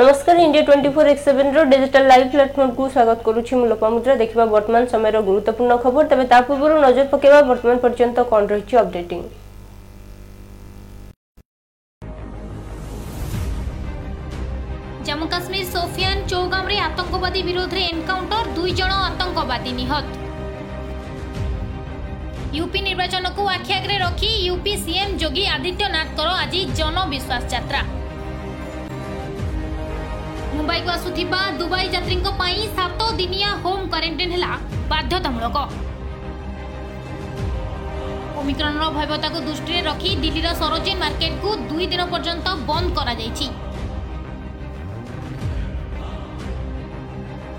নমস্কার India twenty four X seven digital live প্ল্যাটফর্মকু স্বাগত করুছি মু লোপামুদ্রা দেখিবা বর্তমান সময়র গুরুত্বপূর্ণ খবর তবে তা পূর্বরু নজর পকাଇବା বর্তমান পর্যন্ত কণ রয়েছে অপডেটিং জম্মু কাশ্মীর সোফিয়ান চৌগামরে আতঙ্কবাদী বিরোধে এনকাউন্টর দুই জন আতঙ্কবাদী নিহত ইউপি নির্বাচনকু আখি আগে রখি ইউপি সিএম যোগী আদিত্যনাথকর আজি জনবিশ্বাস যাত্রা ମୁମ୍ବାଇକୁ ଆସୁଥିବା ଦୁବାଇ ଯାତ୍ରୀଙ୍କ ପାଇଁ ସାତ ଦିନିଆ ହୋମ୍ କ୍ୱାରେଣ୍ଟିନ୍ ହେଲା ବାଧ୍ୟତାମୂଳକ ଓମିକ୍ରଣର ଭୟାବହତାକୁ ଦୃଷ୍ଟିରେ ରଖି ଦିଲ୍ଲୀର ସରୋଜିନ୍ ମାର୍କେଟକୁ ଦୁଇ ଦିନ ପର୍ଯ୍ୟନ୍ତ ବନ୍ଦ କରାଯାଇଛି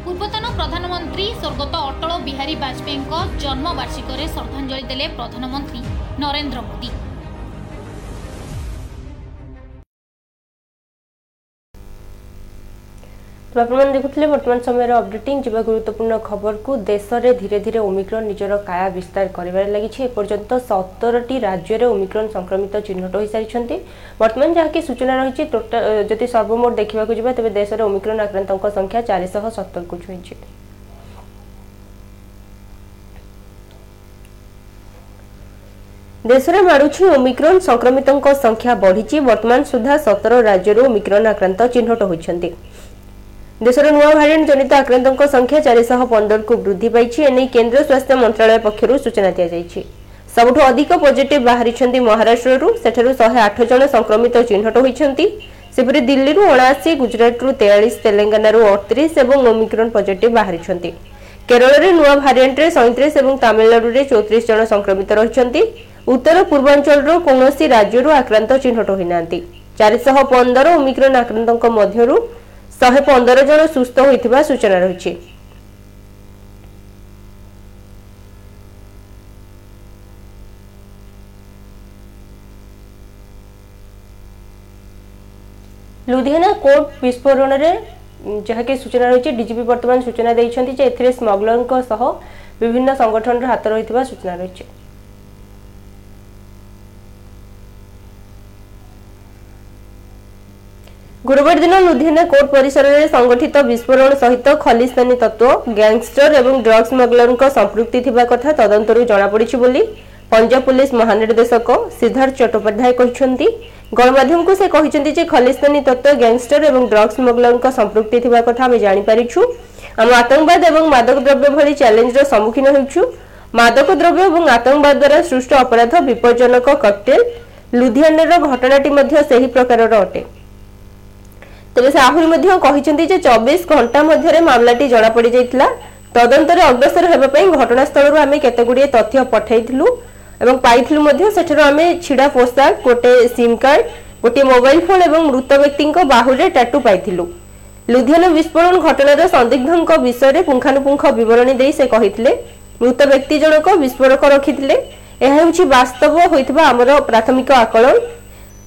ପୂର୍ବତନ ପ୍ରଧାନମନ୍ତ୍ରୀ ସ୍ୱର୍ଗତ ଅଟଳ ବିହାରୀ ବାଜପେୟୀଙ୍କ ଜନ୍ମବାର୍ଷିକରେ ଶ୍ରଦ୍ଧାଞ୍ଜଳି ଦେଲେ ପ୍ରଧାନମନ୍ତ୍ରୀ ନରେନ୍ଦ୍ର ମୋଦି ଆପଣମାନେ ଦେଖୁଥିଲେ ବର୍ତ୍ତମାନ ସମୟର ଅପଡେଟିଂ ଯିବା ଗୁରୁତ୍ୱପୂର୍ଣ୍ଣ ଖବରକୁ ଦେଶରେ ଧୀରେ ଧୀରେ ଓମିକ୍ରନ୍ ନିଜର କାୟା ବିସ୍ତାର କରିବାରେ ଲାଗିଛି ଏପର୍ଯ୍ୟନ୍ତ ସତରଟି ରାଜ୍ୟରେ ଓମିକ୍ରନ୍ ସଂକ୍ରମିତ ଚିହ୍ନଟ ହୋଇସାରିଛନ୍ତି ବର୍ତ୍ତମାନ ଯାହାକି ସୂଚନା ରହିଛି ଟୋଟାଲ ଯଦି ସର୍ବମୋଟ ଦେଖିବାକୁ ଯିବା ତେବେ ଦେଶରେ ଓମିକ୍ରନ୍ ଆକ୍ରାନ୍ତଙ୍କ ସଂଖ୍ୟା ଚାରିଶହ ସତରକୁ ଛୁଇଁଛି ଦେଶରେ ମାଡ଼ୁଛି ଓମିକ୍ରନ୍ ସଂକ୍ରମିତଙ୍କ ସଂଖ୍ୟା ବଢ଼ିଛି ବର୍ତ୍ତମାନ ସୁଦ୍ଧା ସତର ରାଜ୍ୟରୁ ଓମିକ୍ରନ୍ ଆକ୍ରାନ୍ତ ଚିହ୍ନଟ ହୋଇଛନ୍ତି ଦେଶର ନୂଆ ଭାରିଏଣ୍ଟ ଜନିତ ଆକ୍ରାନ୍ତଙ୍କ ସଂଖ୍ୟା ଚାରିଶହ ପନ୍ଦରକୁ ବୃଦ୍ଧି ପାଇଛି ଏନେଇ କେନ୍ଦ୍ର ସ୍ୱାସ୍ଥ୍ୟ ମନ୍ତ୍ରଣାଳୟ ପକ୍ଷରୁ ସୂଚନା ଦିଆଯାଇଛି ସବୁଠୁ ଅଧିକ ପଜିଟିଭ୍ ବାହାରିଛନ୍ତି ମହାରାଷ୍ଟ୍ରରୁ ସେଠାରୁ ଶହେ ଆଠ ଜଣ ସଂକ୍ରମିତ ଚିହ୍ନଟ ହୋଇଛନ୍ତି ସେପରି ଦିଲ୍ଲୀରୁ ଅଣାଅଶୀ ଗୁଜରାଟରୁ ତେୟାଳିଶ ତେଲେଙ୍ଗାନାରୁ ଅଠତିରିଶ ଏବଂ ଓମିକ୍ରନ୍ ପଜିଟିଭ୍ ବାହାରିଛନ୍ତି କେରଳରେ ନୂଆ ଭାରିଏଣ୍ଟରେ ସଇଁତିରିଶ ଏବଂ ତାମିଲନାଡୁରେ ଚଉତିରିଶ ଜଣ ସଂକ୍ରମିତ ରହିଛନ୍ତି ଉତ୍ତର ପୂର୍ବାଞ୍ଚଳର କୌଣସି ରାଜ୍ୟରୁ ଆକ୍ରାନ୍ତ ଚିହ୍ନଟ ହୋଇନାହାନ୍ତି ଚାରିଶହ ପନ୍ଦର ଓମିକ୍ରନ୍ ଆକ୍ରାନ୍ତଙ୍କ ମଧ୍ୟରୁ ଶହେ ପନ୍ଦର ଜଣ ସୁସ୍ଥ ହୋଇଥିବା ସୂଚନା ରହିଛି ଲୁଧିଆନା କୋର୍ଟ ବିସ୍ଫୋରଣରେ ଯାହାକି ସୂଚନା ରହିଛି ଡିଜିପି ବର୍ତ୍ତମାନ ସୂଚନା ଦେଇଛନ୍ତି ଯେ ଏଥିରେ ସ୍ମଗଲରଙ୍କ ସହ ବିଭିନ୍ନ ସଂଗଠନର ହାତ ରହିଥିବା ସୂଚନା ରହିଛି ଗୁରୁବାର ଦିନ ଲୁଧିଆନା କୋର୍ଟ ପରିସରରେ ସଂଗଠିତ ବିସ୍ଫୋରଣ ସହିତ ଖଲିସ୍ତାନୀ ତତ୍ତ୍ୱ ଗ୍ୟାଙ୍ଗଷ୍ଟର ଏବଂ ଡ୍ରଗ୍ସ ସ୍ମଗଲରଙ୍କ ସମ୍ପୃକ୍ତି ଥିବା କଥା ତଦନ୍ତରୁ ଜଣାପଡ଼ିଛି ବୋଲି ପଞ୍ଜାବ ପୁଲିସ୍ ମହାନିର୍ଦ୍ଦେଶକ ସିଦ୍ଧାର୍ଥ ଚଟ୍ଟୋପାଧ୍ୟାୟ କହିଛନ୍ତି ଗଣମାଧ୍ୟମକୁ ସେ କହିଛନ୍ତି ଯେ ଖଲିସ୍ତାନୀ ତତ୍ତ୍ୱ ଗ୍ୟାଙ୍ଗଷ୍ଟର ଏବଂ ଡ୍ରଗ୍ସ ସ୍ମଗଲରଙ୍କ ସମ୍ପୃକ୍ତି ଥିବା କଥା ଆମେ ଜାଣିପାରିଛୁ ଆମ ଆତଙ୍କବାଦ ଏବଂ ମାଦକ ଦ୍ରବ୍ୟ ଭଳି ଚ୍ୟାଲେଞ୍ଜର ସମ୍ମୁଖୀନ ହେଉଛୁ ମାଦକ ଦ୍ରବ୍ୟ ଏବଂ ଆତଙ୍କବାଦ ଦ୍ୱାରା ସୃଷ୍ଟ ଅପରାଧ ବିପଜ୍ଜନକ କକଟେଲ ଲୁଧିଆନାର ଘଟଣାଟି ମଧ୍ୟ ସେହି ପ୍ରକାରର ଅଟେ ତେବେ ସେ ଆହୁରି ମଧ୍ୟ କହିଛନ୍ତି ଯେ ଚବିଶ ଘଣ୍ଟା ମଧ୍ୟରେ ମାମଲାଟି ଜଣାପଡ଼ିଯାଇଥିଲା ତଦନ୍ତରେ ଅଗ୍ରସର ହେବା ପାଇଁ ଘଟଣାସ୍ଥଳରୁ ଆମେ କେତେଗୁଡ଼ିଏ ତଥ୍ୟ ପଠାଇଥିଲୁ ଏବଂ ପାଇଥିଲୁ ମଧ୍ୟ ସେଠାରୁ ଆମେ ଛିଡ଼ା ପୋଷାକ ଗୋଟେ ସିମ୍ କାର୍ଡ ଗୋଟିଏ ମୋବାଇଲ ଫୋନ୍ ଏବଂ ମୃତ ବ୍ୟକ୍ତିଙ୍କ ବାହୁରେ ଟାଟୁ ପାଇଥିଲୁ ଲୁଧିଆନା ବିସ୍ଫୋରଣ ଘଟଣାର ସନ୍ଦିଗ୍ଧଙ୍କ ବିଷୟରେ ପୁଙ୍ଖାନୁପୁଙ୍ଖ ବିବରଣୀ ଦେଇ ସେ କହିଥିଲେ ମୃତ ବ୍ୟକ୍ତି ଜଣକ ବିସ୍ଫୋରକ ରଖିଥିଲେ ଏହା ହେଉଛି ବାସ୍ତବ ହୋଇଥିବା ଆମର ପ୍ରାଥମିକ ଆକଳନ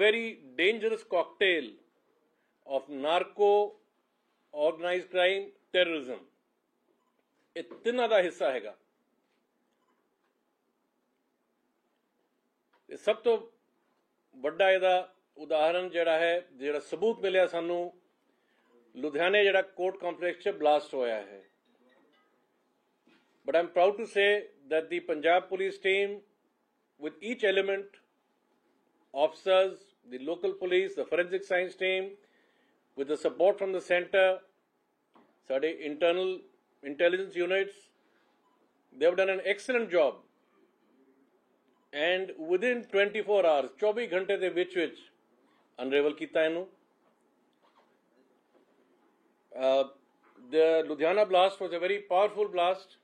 very dangerous cocktail of narco, organized crime, terrorism. इतना का हिस्सा हैगा ਸਭ ਤੋਂ ਵੱਡਾ ਇਹਦਾ ਉਦਾਹਰਣ ਜਿਹੜਾ ਹੈ ਜਿਹੜਾ ਸਬੂਤ ਮਿਲਿਆ ਸਾਨੂੰ ਲੁਧਿਆਣੇ ਜਿਹੜਾ ਕੋਰਟ ਕੰਪਲੈਕਸ 'ਚ ਬਲਾਸਟ ਹੋਇਆ ਹੈ but I'm proud to say that the Punjab police team with each element officers the local police, the forensic science team, with the support from the center, ਸਾਡੇ internal intelligence units, they have done an excellent job. And within 24 hours, 24 ਘੰਟੇ ਦੇ ਵਿੱਚ ਵਿੱਚ ਅਨਰੇਵਲ ਕੀਤਾ the Ludhiana blast was a very powerful blast.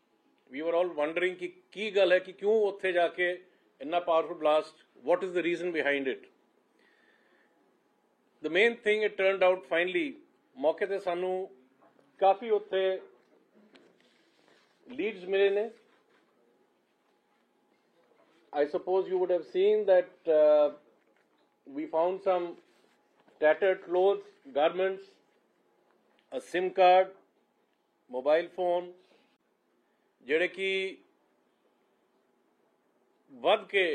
We were all wondering कि की गल है what is the reason behind it the main thing it turned out finally मौके ते सानू काफी ਉੱਥੇ ਲੀਡਸ ਮਿਲੇ ਨੇ I suppose you would have seen that uh, we found some tattered clothes, garments, a SIM card, mobile phone, ਜਿਹੜੇ ਕਿ ਵੱਧ ਕੇ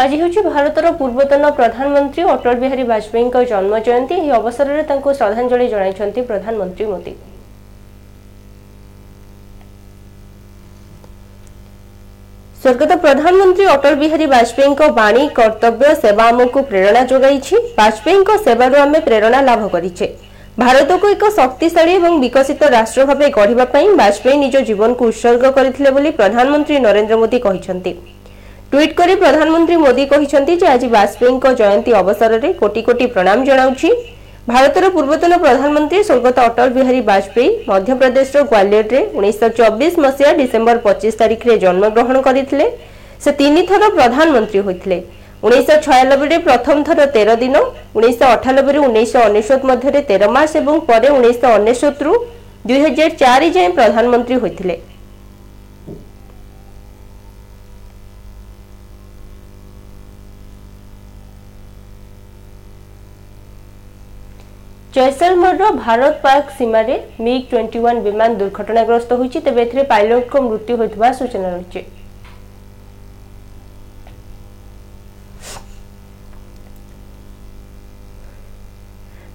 ଆଜି ହେଉଛି ଭାରତର ପୂର୍ବତନ ପ୍ରଧାନମନ୍ତ୍ରୀ ଅଟଳ ବିହାରୀ ବାଜପେୟୀଙ୍କ ଜନ୍ମ ଜୟନ୍ତୀ ଏହି ଅବସରରେ ତାଙ୍କୁ ଶ୍ରଦ୍ଧାଞ୍ଜଳି ଜଣାଇଛନ୍ତି ପ୍ରଧାନମନ୍ତ୍ରୀ ମୋଦି ସ୍ୱର୍ଗତ ପ୍ରଧାନମନ୍ତ୍ରୀ ଅଟଳ ବିହାରୀ ବାଜପେୟୀଙ୍କ ବାଣୀ କର୍ତ୍ତବ୍ୟ ସେବା ଆମକୁ ପ୍ରେରଣା ଯୋଗାଇଛି ବାଜପେୟୀଙ୍କ ସେବାରୁ ଆମେ ପ୍ରେରଣା ଲାଭ କରିଛେ ଭାରତକୁ ଏକ ଶକ୍ତିଶାଳୀ ଏବଂ ବିକଶିତ ରାଷ୍ଟ୍ର ଭାବେ ଗଢ଼ିବା ପାଇଁ ବାଜପେୟୀ ନିଜ ଜୀବନକୁ ଉତ୍ସର୍ଗ କରିଥିଲେ ବୋଲି ପ୍ରଧାନମନ୍ତ୍ରୀ ନରେନ୍ଦ୍ର ମୋଦି କହିଛନ୍ତି ট্বিট করে প্রধানমন্ত্রী মোদী কিন্তু যে আজ বাজপেয়ীঙ্ক জয়ন্তী অবসরের কোটি কোটি প্রণাম জনাওছি ভারতের পূর্বতন প্রধানমন্ত্রী স্বর্গত অটল বিহারী বাজপেয়ী মধ্যপ্রদেশর গ্বালিয়রের উনিশশো চব্বিশ মশিয়া ডিসেম্বর পঁচিশ তারিখে জন্মগ্রহণ করে সে তিন থর প্রধানমন্ত্রী হয়েছে উনিশশো ছয়ানবে প্রথম থর তের দিন উনিশশো অঠানবে উনিশশো অনেশত মধ্যে তের মাস এবং পরে উনিশশো অনেশতু দুই হাজার চারি যায় প্রধানমন্ত্রী হয়েছিলেন জয়সলমরর Bharat Pak সীমারে MiG twenty one বিমান দুর্ঘটনাগ্রস্ত হয়েছে তবে এতে পাইলটক মৃত্যু হয়ে সূচনা রয়েছে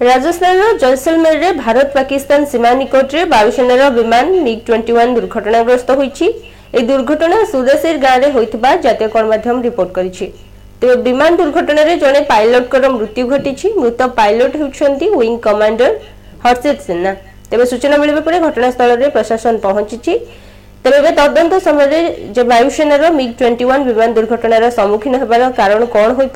ରାଜସ୍ଥାନର ଜୈସଲମେରରେ ଭାରତ ପାକିସ୍ତାନ ସୀମା ନିକଟରେ ବାୟୁସେନାର ବିମାନ ମିଗ୍ ଟ୍ୱେଣ୍ଟି ୱାନ୍ ଦୁର୍ଘଟଣାଗ୍ରସ୍ତ ହୋଇଛି ଏହି ଦୁର୍ଘଟଣା ସୁଦେଶିର ଗାଁରେ ହୋଇଥିବା ଜାତୀୟ ଗଣମାଧ୍ୟମ ରିପୋର୍ଟ କରିଛି বিমান দুর্ঘটনার জনে পাইলটঙ্কর মৃত্যু ঘটিছে মৃত পাইলট হচ্ছেন উইং কমান্ডর হর্ষিত সিন্হা তবে সূচনা মিলবা পরে ঘটনাস্থলের প্রশাসন পৌঁছিছি তবে এবার তদন্ত সময় যে বায়ুসেনার মিগ টোয়েন্টি ওয়ান বিমান দুর্ঘটনার সম্মুখীন হবার কারণ কণ হয়ে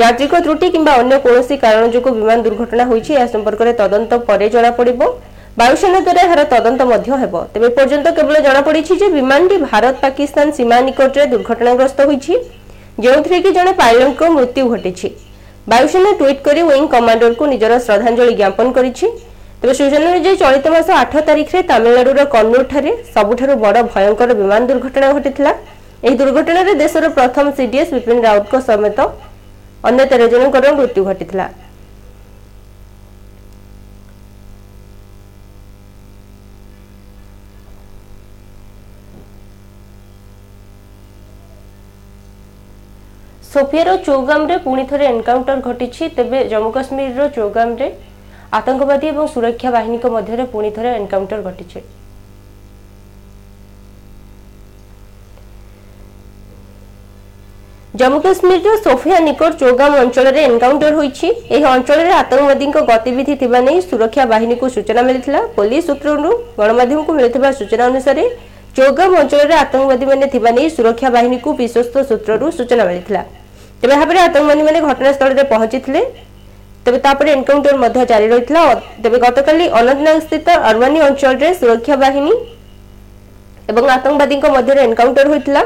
যাত্রিক ত্রুটি কিংবা অন্য কৌশি কারণ যোগ বিমান দুর্ঘটনা হয়েছে এ সম্পর্কের তদন্ত পরে জনাপড়ব বায়ুসেনা দ্বারা এর তদন্ত মধ্য হব তবে পর্যন্ত কেবল জনাপড়ি যে বিমানটি ভারত পাকিস্তান সীমা নিকটে দুর্ঘটনাগ্রস্ত হয়েছে ଯେଉଁଥିରେ କି ଜଣେ ପାଇଲଟଙ୍କ ମୃତ୍ୟୁ ଘଟିଛି ବାୟୁସେନା ଟ୍ୱିଟ୍ କରି ୱିଙ୍ଗ କମାଣ୍ଡରଙ୍କୁ ନିଜର ଶ୍ରଦ୍ଧାଞ୍ଜଳି ଜ୍ଞାପନ କରିଛି ତେବେ ସୂଚନା ଅନୁଯାୟୀ ଚଳିତ ମାସ ଆଠ ତାରିଖରେ ତାମିଲନାଡୁର କନ୍ନୁରଠାରେ ସବୁଠାରୁ ବଡ଼ ଭୟଙ୍କର ବିମାନ ଦୁର୍ଘଟଣା ଘଟିଥିଲା ଏହି ଦୁର୍ଘଟଣାରେ ଦେଶର ପ୍ରଥମ ସିଡିଏସ୍ ବିପିନ ରାଉତଙ୍କ ସମେତ ଅନ୍ୟ ତେର ଜଣଙ୍କର ମୃତ୍ୟୁ ଘଟିଥିଲା ସୋଫିଆର ଚୌଗାମରେ ପୁଣି ଥରେ ଏନ୍କାଉଣ୍ଟର ଘଟିଛି ତେବେ ଜମ୍ମୁ କାଶ୍ମୀରର ଚୌଗାମରେ ଆତଙ୍କବାଦୀ ଏବଂ ସୁରକ୍ଷା ବାହିନୀଙ୍କ ମଧ୍ୟରେ ପୁଣି ଥରେ ଘଟିଛି জম্মু কাশ্মীরর সোফিয়া নিকট চৌগাম অঞ্চলের এনকাউন্টর হয়েছে এই অঞ্চলের আতঙ্কবাদী গতিবিধি থাকা নেই সুরক্ষা বাহিনী সূচনা মিলে পুলিশ সূত্রু গণমাধ্যম মিলুবা সূচনা অনুসারে চৌগাম অঞ্চলের আতঙ্কবাদী মানে থাকা নেই সুরক্ষা বাহিনী বিশ্বস্ত সূত্রু সূচনা মিলে ତେବେ ଭାବରେ ଆତଙ୍କବାଦୀମାନେ ଘଟଣାସ୍ଥଳରେ ପହଞ୍ଚିଥିଲେ ତେବେ ତାପରେ ଏନକାଉଣ୍ଟର ମଧ୍ୟ ଜାରି ରହିଥିଲା ତେବେ ଗତକାଲି ଅନନ୍ତନାଗ ସ୍ଥିତ ଅରୱାନୀ ଅଞ୍ଚଳରେ ସୁରକ୍ଷା ବାହିନୀ ଏବଂ ଆତଙ୍କବାଦୀଙ୍କ ମଧ୍ୟରେ ଏନକାଉଣ୍ଟର ହୋଇଥିଲା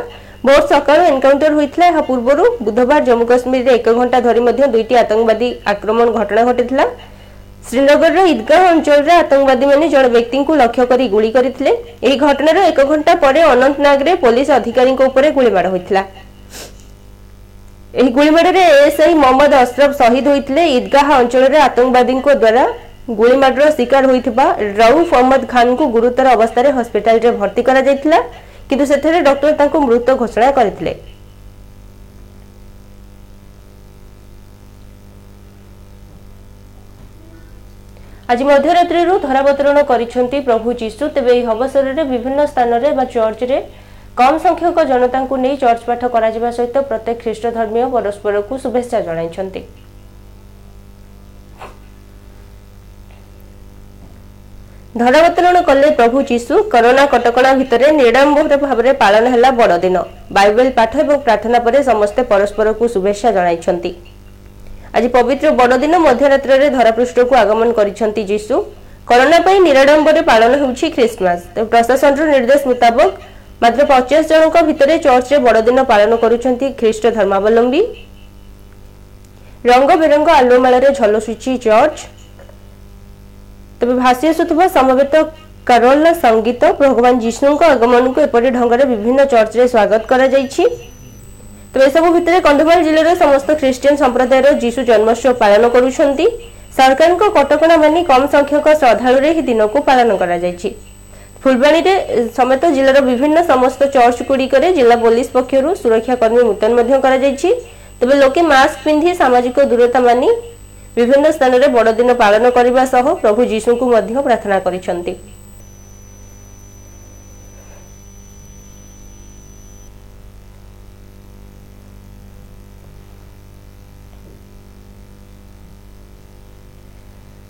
ଭୋର ସକାଳୁ ଏନକାଉଣ୍ଟର ହୋଇଥିଲା ଏହା ପୂର୍ବରୁ ବୁଧବାର ଜମ୍ମୁ କାଶ୍ମୀରରେ ଏକ ଘଣ୍ଟା ଧରି ମଧ୍ୟ ଦୁଇଟି ଆତଙ୍କବାଦୀ ଆକ୍ରମଣ ଘଟଣା ଘଟିଥିଲା ଶ୍ରୀନଗରର ଇଦଗାହ ଅଞ୍ଚଳରେ ଆତଙ୍କବାଦୀମାନେ ଜଣେ ବ୍ୟକ୍ତିଙ୍କୁ ଲକ୍ଷ୍ୟ କରି ଗୁଳି କରିଥିଲେ ଏହି ଘଟଣାର ଏକ ଘଣ୍ଟା ପରେ ଅନନ୍ତନାଗରେ ପୋଲିସ ଅଧିକାରୀଙ୍କ ଉପରେ ଗୁଳିମାଡ଼ ହୋଇଥିଲା ଏହି ଗୁଳିମାଡ଼ରେ ଏଏସ୍ଆଇ ମହମ୍ମଦ ଅସରଫ ଶହୀଦ ହୋଇଥିଲେ ଇଦ୍ଗାହ ଅଞ୍ଚଳରେ ଆତଙ୍କବାଦୀଙ୍କ ଦ୍ୱାରା ଗୁଳିମାଡ଼ର ଶିକାର ହୋଇଥିବା ରଉଫ ଅହମ୍ମଦ ଖାନ୍ଙ୍କୁ ଗୁରୁତର ଅବସ୍ଥାରେ ହସ୍ପିଟାଲରେ ଭର୍ତ୍ତି କରାଯାଇଥିଲା କିନ୍ତୁ ସେଠାରେ ଡକ୍ଟର ତାଙ୍କୁ ମୃତ ଘୋଷଣା କରିଥିଲେ ଆଜି ମଧ୍ୟରାତ୍ରିରୁ ଧରାବତରଣ କରିଛନ୍ତି ପ୍ରଭୁ ଯୀଶୁ ତେବେ ଏହି ଅବସରରେ ବିଭିନ୍ନ ସ୍ଥାନରେ ବା ଚର୍ଚ୍ଚରେ କମ୍ ସଂଖ୍ୟକ ଜନତାଙ୍କୁ ନେଇ ଚର୍ଚ୍ଚ ପାଠ କରାଯିବା ସହିତ ପ୍ରତ୍ୟେକ ଖ୍ରୀଷ୍ଟ ଧର୍ମୀୟ ପରସ୍ପରକୁ ଶୁଭେଚ୍ଛା ଜଣାଇଛନ୍ତି ଧରାବତରଣ କଲେ ପ୍ରଭୁ ଯୀଶୁ କରୋନା କଟକଣା ଭିତରେ ନିଡମ୍ବର ଭାବରେ ପାଳନ ହେଲା ବଡ଼ଦିନ ବାଇବେଲ ପାଠ ଏବଂ ପ୍ରାର୍ଥନା ପରେ ସମସ୍ତେ ପରସ୍ପରକୁ ଶୁଭେଚ୍ଛା ଜଣାଇଛନ୍ତି ଆଜି ପବିତ୍ର ବଡ଼ଦିନ ମଧ୍ୟରାତ୍ରରେ ଧରାପୃଷ୍ଠକୁ ଆଗମନ କରିଛନ୍ତି ଯୀଶୁ କରୋନା ପାଇଁ ନିରାଡମ୍ବରେ ପାଳନ ହେଉଛି ଖ୍ରୀଷ୍ଟମାସ ତେବେ ପ୍ରଶାସନର ନିର୍ଦ୍ଦେଶ ମୁତାବକ ମାତ୍ର ପଚାଶ ଜଣଙ୍କ ଭିତରେ ଚର୍ଚ୍ଚରେ ବଡ଼ଦିନ ପାଳନ କରୁଛନ୍ତି ଖ୍ରୀଷ୍ଟ ଧର୍ମାବଲମ୍ବୀ ରଙ୍ଗ ବେରଙ୍ଗ ଆଲୁଅମାଳାରେ ଝଲସୁଛି ଚର୍ଚ୍ଚ ତେବେ ଭାସି ଆସୁଥିବା ସମବେତ କାରୋଲ ସଙ୍ଗୀତ ଭଗବାନ ଯୀଶୁଙ୍କ ଆଗମନକୁ ଏପରି ଢଙ୍ଗରେ ବିଭିନ୍ନ ଚର୍ଚ୍ଚରେ ସ୍ୱାଗତ କରାଯାଇଛି ତେବେ ଏସବୁ ଭିତରେ କନ୍ଧମାଳ ଜିଲ୍ଲାର ସମସ୍ତ ଖ୍ରୀଷ୍ଟିଆନ ସମ୍ପ୍ରଦାୟର ଯୀଶୁ ଜନ୍ମୋତ୍ସବ ପାଳନ କରୁଛନ୍ତି ସରକାରଙ୍କ କଟକଣା ମାନି କମ୍ ସଂଖ୍ୟକ ଶ୍ରଦ୍ଧାଳୁରେ ଏହି ଦିନକୁ ପାଳନ କରାଯାଇଛି ଫୁଲବାଣୀରେ ସମେତ ଜିଲ୍ଲାର ବିଭିନ୍ନ ସମସ୍ତ ଚର୍ଚ୍ଚଗୁଡ଼ିକରେ ଜିଲ୍ଲା ପୋଲିସ ପକ୍ଷରୁ ସୁରକ୍ଷାକର୍ମୀ ମୁତୟନ ମଧ୍ୟ କରାଯାଇଛି ତେବେ ଲୋକେ ମାସ୍କ ପିନ୍ଧି ସାମାଜିକ ଦୂରତା ମାନି ବିଭିନ୍ନ ସ୍ଥାନରେ ବଡ଼ଦିନ ପାଳନ କରିବା ସହ ପ୍ରଭୁ ଯୀଶୁଙ୍କୁ ମଧ୍ୟ ପ୍ରାର୍ଥନା କରିଛନ୍ତି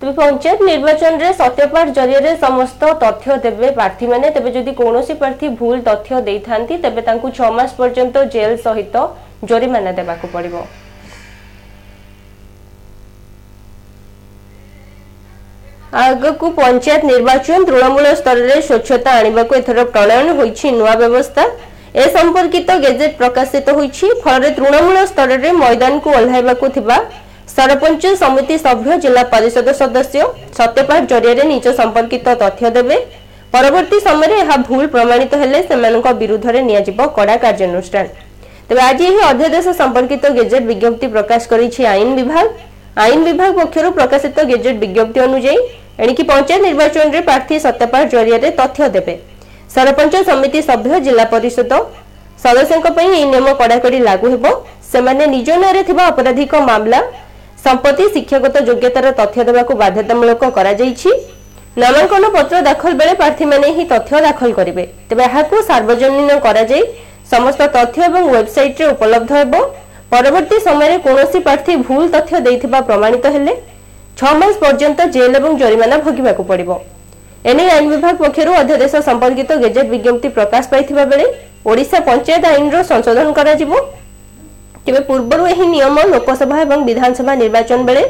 তবে পঞ্চায়েত নির্বাচনের সত্যপাঠ জরিয়ে সমস্ত তথ্য দেবে প্রার্থী মানে তবে যদি কৌশি প্রার্থী ভুল তথ্য দেইথান্তি তবে তাঁকু ছ মাস পর্যন্ত জেল সহিত জরিমানা দেবাকু পড়িব ଆଗକୁ ପଞ୍ଚାୟତ ନିର୍ବାଚନ ତୃଣମୂଳ ସ୍ତରରେ ସ୍ୱଚ୍ଛତା ଆଣିବାକୁ ଏଥର ପ୍ରଣୟନ ହୋଇଛି ନୂଆ ବ୍ୟବସ୍ଥା ଏ ସମ୍ପର୍କିତ ଗେଜେଟ୍ ପ୍ରକାଶିତ ହୋଇଛି ଫଳରେ ତୃଣମୂଳ ସ୍ତରରେ ମଇଦାନକୁ ଓହ୍ଲାଇବାକୁ ଥିବା ସରପଞ୍ଚ ସମିତି ସଭ୍ୟ ଜିଲ୍ଲା ପରିଷଦ ସଦସ୍ୟ ସତ୍ୟପାଠ ଜରିଆରେ ନିଜ ସମ୍ପର୍କିତ ତଥ୍ୟ ଦେବେ ପରବର୍ତ୍ତୀ ସମୟରେ ଏହା ଭୁଲ ପ୍ରମାଣିତ ହେଲେ ସେମାନଙ୍କ ବିରୁଦ୍ଧରେ ନିଆଯିବ କଡ଼ା କାର୍ଯ୍ୟାନୁଷ୍ଠାନ ତେବେ ଆଜି ଏହି ଅଧ୍ୟାଦେଶ ସମ୍ପର୍କିତ ଗେଜେଟ୍ ବିଜ୍ଞପ୍ତି ପ୍ରକାଶ କରିଛି ଆଇନ ବିଭାଗ ଆଇନ ବିଭାଗ ପକ୍ଷରୁ ପ୍ରକାଶିତ ଗେଜେଟ୍ ବିଜ୍ଞପ୍ତି ଅନୁଯାୟୀ ଏଣିକି ପଞ୍ଚାୟତ ନିର୍ବାଚନରେ ପ୍ରାର୍ଥୀ ସତ୍ୟପାଠ ଜରିଆରେ ତଥ୍ୟ ଦେବେ ସରପଞ୍ଚ ସମିତି ସଭ୍ୟ ଜିଲ୍ଲା ପରିଷଦ ସଦସ୍ୟଙ୍କ ପାଇଁ ଏହି ନିୟମ କଡ଼ାକଡ଼ି ଲାଗୁ ହେବ ସେମାନେ ନିଜ ନାଁରେ ଥିବା ଅପରାଧିକ ମାମଲା ସମ୍ପତ୍ତି ଶିକ୍ଷାଗତ ଯୋଗ୍ୟତାର ତଥ୍ୟ ଦେବାକୁ ବାଧ୍ୟତାମୂଳକ କରାଯାଇଛି ନାମାଙ୍କନ ପତ୍ର ଦାଖଲ ବେଳେ ପ୍ରାର୍ଥୀମାନେ ଏହି ତଥ୍ୟ ଦାଖଲ କରିବେ ତେବେ ଏହାକୁ ସାର୍ବଜନୀନ କରାଯାଇ ସମସ୍ତ ତଥ୍ୟ ଏବଂ ୱେବସାଇଟ୍ରେ ଉପଲବ୍ଧ ହେବ ପରବର୍ତ୍ତୀ ସମୟରେ କୌଣସି ପ୍ରାର୍ଥୀ ଭୁଲ ତଥ୍ୟ ଦେଇଥିବା ପ୍ରମାଣିତ ହେଲେ ଛଅ ମାସ ପର୍ଯ୍ୟନ୍ତ ଜେଲ୍ ଏବଂ ଜରିମାନା ଭୋଗିବାକୁ ପଡ଼ିବ ଏନେଇ ଆଇନ ବିଭାଗ ପକ୍ଷରୁ ଅଧ୍ୟାଦେଶ ସମ୍ପର୍କିତ ଗେଜେଟ୍ ବିଜ୍ଞପ୍ତି ପ୍ରକାଶ ପାଇଥିବା ବେଳେ ଓଡ଼ିଶା ପଞ୍ଚାୟତ ଆଇନର ସଂଶୋଧନ କରାଯିବ ତେବେ ପୂର୍ବରୁ ଏହି ନିୟମ ଲୋକସଭା ଏବଂ ବିଧାନସଭା ନିର୍ବାଚନ ବେଳେ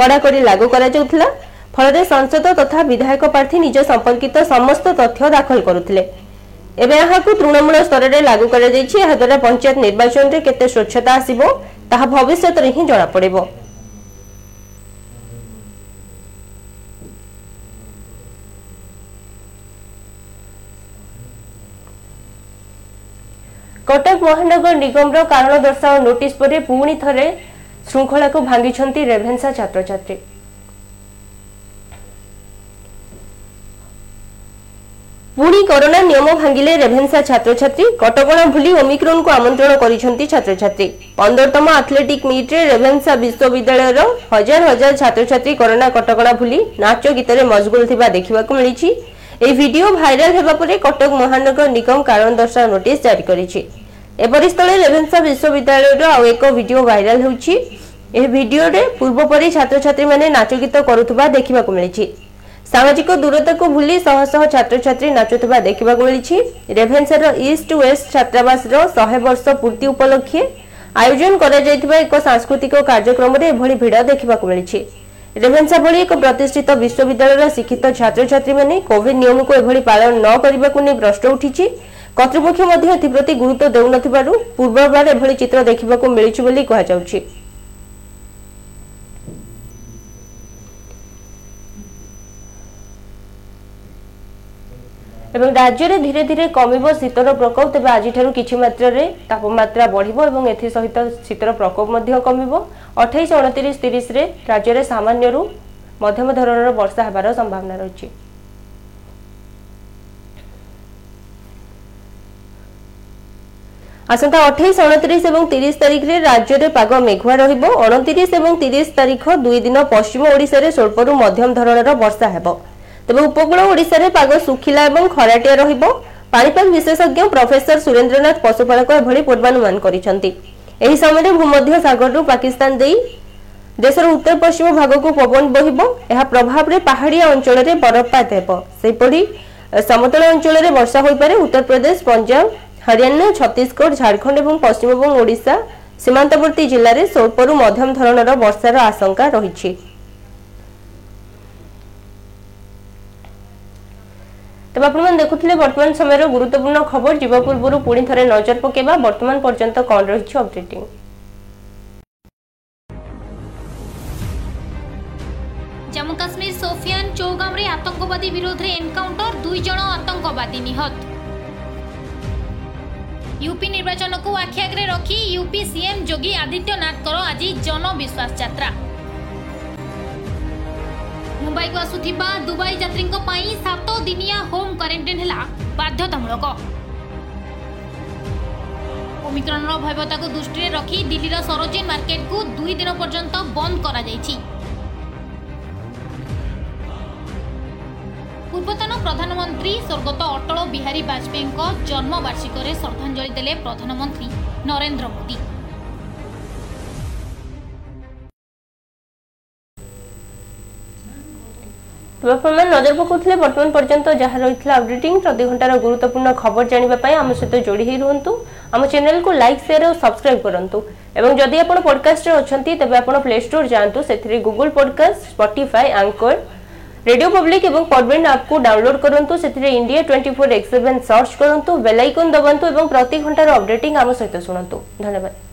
କଡ଼ାକଡ଼ି ଲାଗୁ କରାଯାଉଥିଲା ଫଳରେ ସଂସଦ ତଥା ବିଧାୟକ ପ୍ରାର୍ଥୀ ନିଜ ସମ୍ପର୍କିତ ସମସ୍ତ ତଥ୍ୟ ଦାଖଲ କରୁଥିଲେ ଏବେ ଏହାକୁ ତୃଣମୂଳ ସ୍ତରରେ ଲାଗୁ କରାଯାଇଛି ଏହାଦ୍ୱାରା ପଞ୍ଚାୟତ ନିର୍ବାଚନରେ କେତେ ସ୍ୱଚ୍ଛତା ଆସିବ ତାହା ଭବିଷ୍ୟତରେ ହିଁ ଜଣାପଡ଼ିବ କଟକ ମହାନଗର ନିଗମର କାରଣ ଦର୍ଶାଅ ନୋଟିସ୍ ପରେ ପୁଣି ଥରେ ଶୃଙ୍ଖଳାକୁ ଭାଙ୍ଗିଛନ୍ତି ରେଭେନ୍ସା ଛାତ୍ରଛାତ୍ରୀ ପୁଣି କରୋନା ନିୟମ ଭାଙ୍ଗିଲେ ରେଭେନ୍ସା ଛାତ୍ରଛାତ୍ରୀ କଟକଣା ଭୁଲି ଓମିକ୍ରୋନ୍କୁ ଆମନ୍ତ୍ରଣ କରିଛନ୍ତି ଛାତ୍ରଛାତ୍ରୀ ପନ୍ଦରତମ ଆଥଲେଟିକ୍ ମିଟ୍ରେ ରେଭେନ୍ସା ବିଶ୍ୱବିଦ୍ୟାଳୟର ହଜାର ହଜାର ଛାତ୍ରଛାତ୍ରୀ କରୋନା କଟକଣା ଭୁଲି ନାଚ ଗୀତରେ ମଜଗୁଲ ଥିବା ଦେଖିବାକୁ ମିଳିଛି ଏହି ଭିଡ଼ିଓ ଭାଇରାଲ୍ ହେବା ପରେ କଟକ ମହାନଗର ନିଗମ କାରଣ ଦର୍ଶାଅ ନୋଟିସ୍ ଜାରି କରିଛି ଏପରି ସ୍ଥଳେ ରେଭେନ୍ସା ବିଶ୍ୱବିଦ୍ୟାଳୟର ଆଉ ଏକ ଭିଡିଓ ଭାଇରାଲ ହେଉଛି ଏହି ଭିଡିଓରେ ପୂର୍ବ ପରି ଛାତ୍ରଛାତ୍ରୀମାନେ ନାଚଗୀତ କରୁଥିବା ଦେଖିବାକୁ ମିଳିଛି ସାମାଜିକ ଦୂରତାକୁ ଭୁଲି ଶହ ଶହ ଛାତ୍ରଛାତ୍ରୀ ନାଚୁଥିବା ଦେଖିବାକୁ ମିଳିଛି ରେଭେନ୍ସାର ଇଷ୍ଟ ୱେଷ୍ଟ ଛାତ୍ରାବାସର ଶହେ ବର୍ଷ ପୂର୍ତ୍ତି ଉପଲକ୍ଷେ ଆୟୋଜନ କରାଯାଇଥିବା ଏକ ସାଂସ୍କୃତିକ କାର୍ଯ୍ୟକ୍ରମରେ ଏଭଳି ଭିଡ଼ ଦେଖିବାକୁ ମିଳିଛି ରେଭେନ୍ସା ଭଳି ଏକ ପ୍ରତିଷ୍ଠିତ ବିଶ୍ୱବିଦ୍ୟାଳୟର ଶିକ୍ଷିତ ଛାତ୍ରଛାତ୍ରୀମାନେ କୋଭିଡ୍ ନିୟମକୁ ଏଭଳି ପାଳନ ନ କରିବାକୁ ନେଇ ପ୍ରଶ୍ନ ଉଠିଛି କର୍ତ୍ତୃପକ୍ଷ ମଧ୍ୟ ଏଥିପ୍ରତି ଗୁରୁତ୍ୱ ଦେଉନଥିବାରୁ ପୂର୍ବବାର ଏଭଳି ଚିତ୍ର ଦେଖିବାକୁ ମିଳିଛି ବୋଲି କୁହାଯାଉଛି ଏବଂ ରାଜ୍ୟରେ ଧୀରେ ଧୀରେ କମିବ ଶୀତର ପ୍ରକୋପ ତେବେ ଆଜିଠାରୁ କିଛି ମାତ୍ରାରେ ତାପମାତ୍ରା ବଢ଼ିବ ଏବଂ ଏଥିସହିତ ଶୀତର ପ୍ରକୋପ ମଧ୍ୟ କମିବ ଅଠେଇଶ ଅଣତିରିଶ ତିରିଶରେ ରାଜ୍ୟରେ ସାମାନ୍ୟରୁ ମଧ୍ୟମ ଧରଣର ବର୍ଷା ହେବାର ସମ୍ଭାବନା ରହିଛି আসন্তা অঠাইশ অণতিশ এবং তিরিশ তারিখে রাজ্যের পাগ মেঘুয়া রহব অণতিশ এবং তিরিশ তারিখ দুই দিন পশ্চিম ওড়শার স্বল্পর মধ্যম ধরনের বর্ষা হব তবে উপকূল ওড়শার পাগ শুখিলা এবং খরাটিয়া রহব পাপাগ বিশেষজ্ঞ প্রফেসর সুরেন্দ্রনাথ পশুপালক এভাবে পূর্বানুমান করেছেন এই সময় ভূমধ্য সাগরু পাকিস্তান দিয়ে দেশের উত্তর পশ্চিম ভাগকু পবন বহব এর প্রভাবে পাহাড়িয়া অঞ্চলের বরফপাত হব সেইপরি সমতল অঞ্চলের বর্ষা হয়ে পড়ে উত্তরপ্রদেশ পঞ্জাব হরিয়ানা ছত্তিশগড় ঝাড়খণ্ড এবং পশ্চিমবঙ্গ ওড়িশা সীমান্তবর্তী জেলার স্বল্পরু মধ্যম ধরনের বর্ষার আশঙ্কা রয়েছে তবে আপনার দেখুলে বর্তমান সময়ের গুরুত্বপূর্ণ খবর যা পূর্ব পুঁ থে নজর পকাইবা বর্তমান পর্যন্ত কণ রয়েছে অপডেটিং জম্মু কাশ্মীর সোফিয়ান চৌগামে আতঙ্কবাদী বিরোধে এনকাউন্টর দুই জন আতঙ্কবাদী নিহত ୟୁପି ନିର୍ବାଚନକୁ ଆଖିଆଗରେ ରଖି ୟୁପି ସିଏମ୍ ଯୋଗୀ ଆଦିତ୍ୟନାଥଙ୍କର ଆଜି ଜନବିଶ୍ୱାସ ଯାତ୍ରା ମୁମ୍ବାଇକୁ ଆସୁଥିବା ଦୁବାଇ ଯାତ୍ରୀଙ୍କ ପାଇଁ ସାତ ଦିନିଆ ହୋମ୍ କ୍ୱାରେଣ୍ଟାଇନ୍ ହେଲା ବାଧ୍ୟତାମୂଳକ ଓମିକ୍ରଣର ଭୟବତାକୁ ଦୃଷ୍ଟିରେ ରଖି ଦିଲ୍ଲୀର ସରୋଜିନ୍ ମାର୍କେଟକୁ ଦୁଇ ଦିନ ପର୍ଯ୍ୟନ୍ତ ବନ୍ଦ କରାଯାଇଛି ପୂର୍ବତନ ପ୍ରଧାନମନ୍ତ୍ରୀ ସ୍ୱର୍ଗତ ଅଟଳ ବିହାରୀ ବାଜପେୟୀଙ୍କ ଜନ୍ମବାର୍ଷିକରେ ଶ୍ରଦ୍ଧାଞ୍ଜଳି ଦେଲେ ପ୍ରଧାନମନ୍ତ୍ରୀ ନରେନ୍ଦ୍ର ମୋଦି ନଜର ପକାଉଥିଲେ ବର୍ତ୍ତମାନ ପର୍ଯ୍ୟନ୍ତ ଯାହା ରହିଥିଲା ଅପଡେଟିଂ ପ୍ରତି ଘଣ୍ଟାର ଗୁରୁତ୍ୱପୂର୍ଣ୍ଣ ଖବର ଜାଣିବା ପାଇଁ ଆମ ସହିତ ଯୋଡ଼ି ହୋଇ ରୁହନ୍ତୁ ଆମ ଚ୍ୟାନେଲକୁ ଲାଇକ୍ ସେୟାର ଓ ସବସ୍କ୍ରାଇବ୍ କରନ୍ତୁ ଏବଂ ଯଦି ଆପଣ ପଡ଼କାଷ୍ଟରେ ଅଛନ୍ତି ତେବେ ଆପଣ ପ୍ଲେଷ୍ଟୋର ଯାଆନ୍ତୁ ସେଥିରେ Google podcast Spotify anchor radio public ଏବଂ ପଡ୍ବିନ୍ ଆପ୍କୁ ଡାଉନଲୋଡ୍ କରନ୍ତୁ ସେଥିରେ India twenty four X seven search କରନ୍ତୁ ବେଲାଇକନ୍ ଦବାନ୍ତୁ ଏବଂ ପ୍ରତି ଘଣ୍ଟାର ଅପଡେଟିଂ ଆମ ସହିତ ଶୁଣନ୍ତୁ ଧନ୍ୟବାଦ